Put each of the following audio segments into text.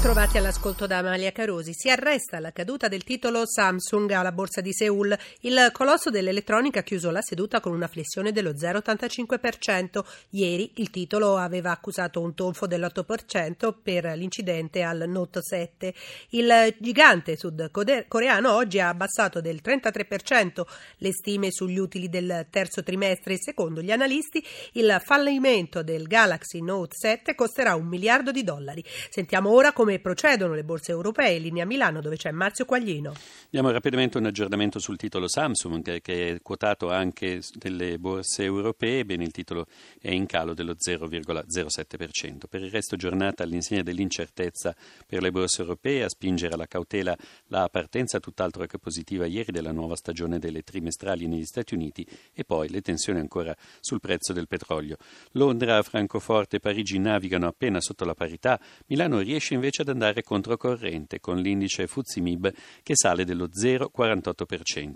Ben trovati all'ascolto da Amalia Carosi. Si arresta la caduta del titolo Samsung alla borsa di Seoul. Il colosso dell'elettronica ha chiuso la seduta con una flessione dello 0,85%. Ieri il titolo aveva accusato un tonfo dell'8% per l'incidente al Note 7. Il gigante sudcoreano oggi ha abbassato del 33% le stime sugli utili del terzo trimestre secondo gli analisti il fallimento del Galaxy Note 7 costerà un miliardo di dollari. Sentiamo ora come procedono le borse europee, in linea Milano dove c'è Marzio Quaglino. Diamo rapidamente un aggiornamento sul titolo Samsung che è quotato anche nelle borse europee, bene il titolo è in calo dello 0,07%. Per il resto giornata all'insegna dell'incertezza per le borse europee a spingere alla cautela la partenza tutt'altro che positiva ieri della nuova stagione delle trimestrali negli Stati Uniti e poi le tensioni ancora sul prezzo del petrolio. Londra, Francoforte e Parigi navigano appena sotto la parità, Milano riesce invece ad andare controcorrente con l'indice Fuzimib che sale dello 0,48%.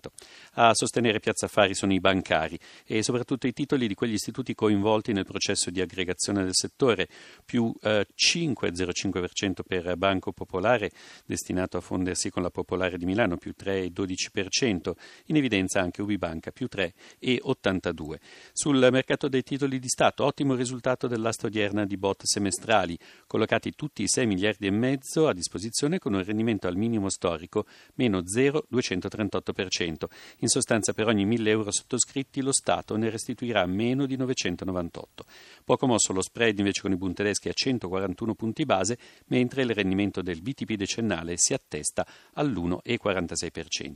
A sostenere Piazza Affari sono i bancari e soprattutto i titoli di quegli istituti coinvolti nel processo di aggregazione del settore, più eh, 5,05% per Banco Popolare destinato a fondersi con la Popolare di Milano, più 3,12%, in evidenza anche Ubibanca più 3,82%. Sul mercato dei titoli di Stato, ottimo risultato dell'asta odierna di bot semestrali, collocati tutti i 6 miliardi e a disposizione con un rendimento al minimo storico meno 0,238%. In sostanza per ogni 1000 euro sottoscritti lo Stato ne restituirà meno di 998. Poco mosso lo spread invece con i Bund tedeschi a 141 punti base, mentre il rendimento del BTP decennale si attesta all'1,46%.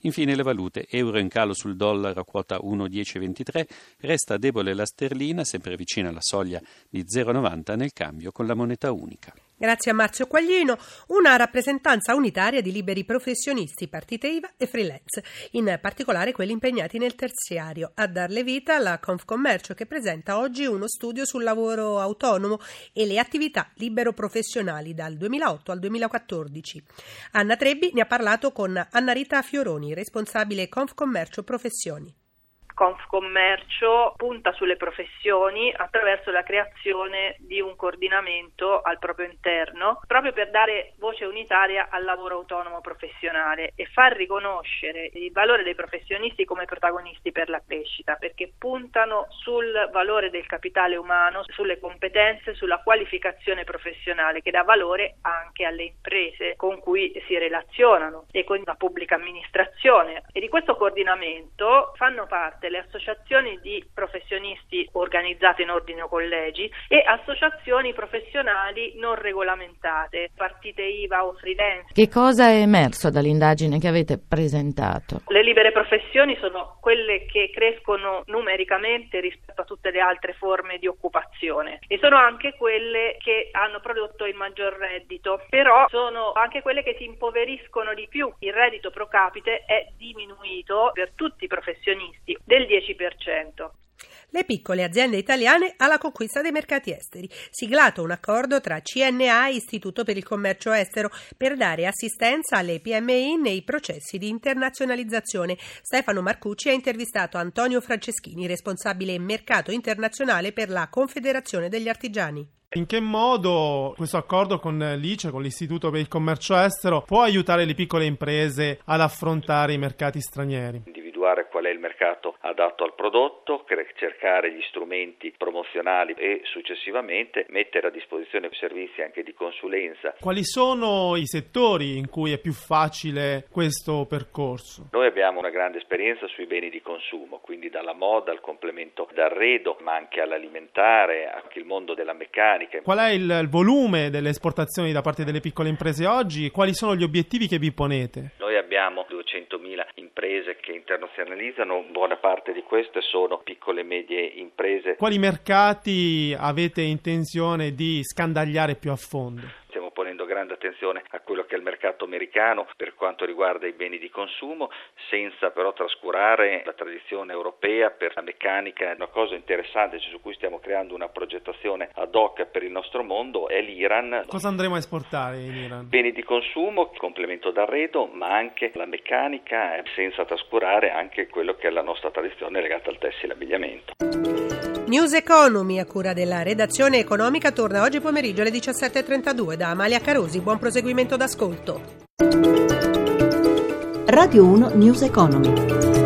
Infine le valute, euro in calo sul dollaro a quota 1,1023, resta debole la sterlina, sempre vicina alla soglia di 0,90 nel cambio con la moneta unica. Grazie a Marzio Quaglino, una rappresentanza unitaria di liberi professionisti, partite IVA e freelance, in particolare quelli impegnati nel terziario, a darle vita la Confcommercio che presenta oggi uno studio sul lavoro autonomo e le attività libero professionali dal 2008 al 2014. Anna Trebbi ne ha parlato con Anna Rita Fioroni, responsabile Confcommercio Professioni. Confcommercio punta sulle professioni attraverso la creazione di un coordinamento al proprio interno, proprio per dare voce unitaria al lavoro autonomo professionale e far riconoscere il valore dei professionisti come protagonisti per la crescita, perché puntano sul valore del capitale umano, sulle competenze, sulla qualificazione professionale che dà valore anche alle imprese con cui si relazionano e con la pubblica amministrazione. E di questo coordinamento fanno parte le associazioni di professionisti organizzate in ordine o collegi e associazioni professionali non regolamentate, partite IVA o freelance. Che cosa è emerso dall'indagine che avete presentato? Le libere professioni sono quelle che crescono numericamente rispetto a tutte le altre forme di occupazione e sono anche quelle che hanno prodotto il maggior reddito, però sono anche quelle che si impoveriscono di più. Il reddito pro capite è diminuito per tutti i professionisti del 10%. Le piccole aziende italiane alla conquista dei mercati esteri. Siglato un accordo tra CNA e Istituto per il Commercio Estero per dare assistenza alle PMI nei processi di internazionalizzazione. Stefano Marcucci ha intervistato Antonio Franceschini, responsabile mercato internazionale per la Confederazione degli Artigiani. In che modo questo accordo con l'ICE, con l'Istituto per il Commercio Estero, può aiutare le piccole imprese ad affrontare i mercati stranieri? Il mercato adatto al prodotto, cercare gli strumenti promozionali e successivamente mettere a disposizione servizi anche di consulenza. Quali sono i settori in cui è più facile questo percorso? Noi abbiamo una grande esperienza sui beni di consumo, quindi dalla moda al complemento d'arredo, ma anche all'alimentare, anche il mondo della meccanica. Qual è il, il volume delle esportazioni da parte delle piccole imprese oggi? Quali sono gli obiettivi che vi ponete? Noi abbiamo 200.000 imprese che internazionalizzano, buona parte di queste sono piccole e medie imprese. Quali mercati avete intenzione di scandagliare più a fondo? Grande attenzione a quello che è il mercato americano per quanto riguarda i beni di consumo, senza però trascurare la tradizione europea per la meccanica. Una cosa interessante su cui stiamo creando una progettazione ad hoc per il nostro mondo è l'Iran. Cosa andremo a esportare in Iran? Beni di consumo, complemento d'arredo, ma anche la meccanica, senza trascurare anche quello che è la nostra tradizione legata al tessile e abbigliamento. News Economy a cura della redazione economica torna oggi pomeriggio alle 17.32 da Amalia Carosi. Buon proseguimento d'ascolto. Radio 1 News Economy.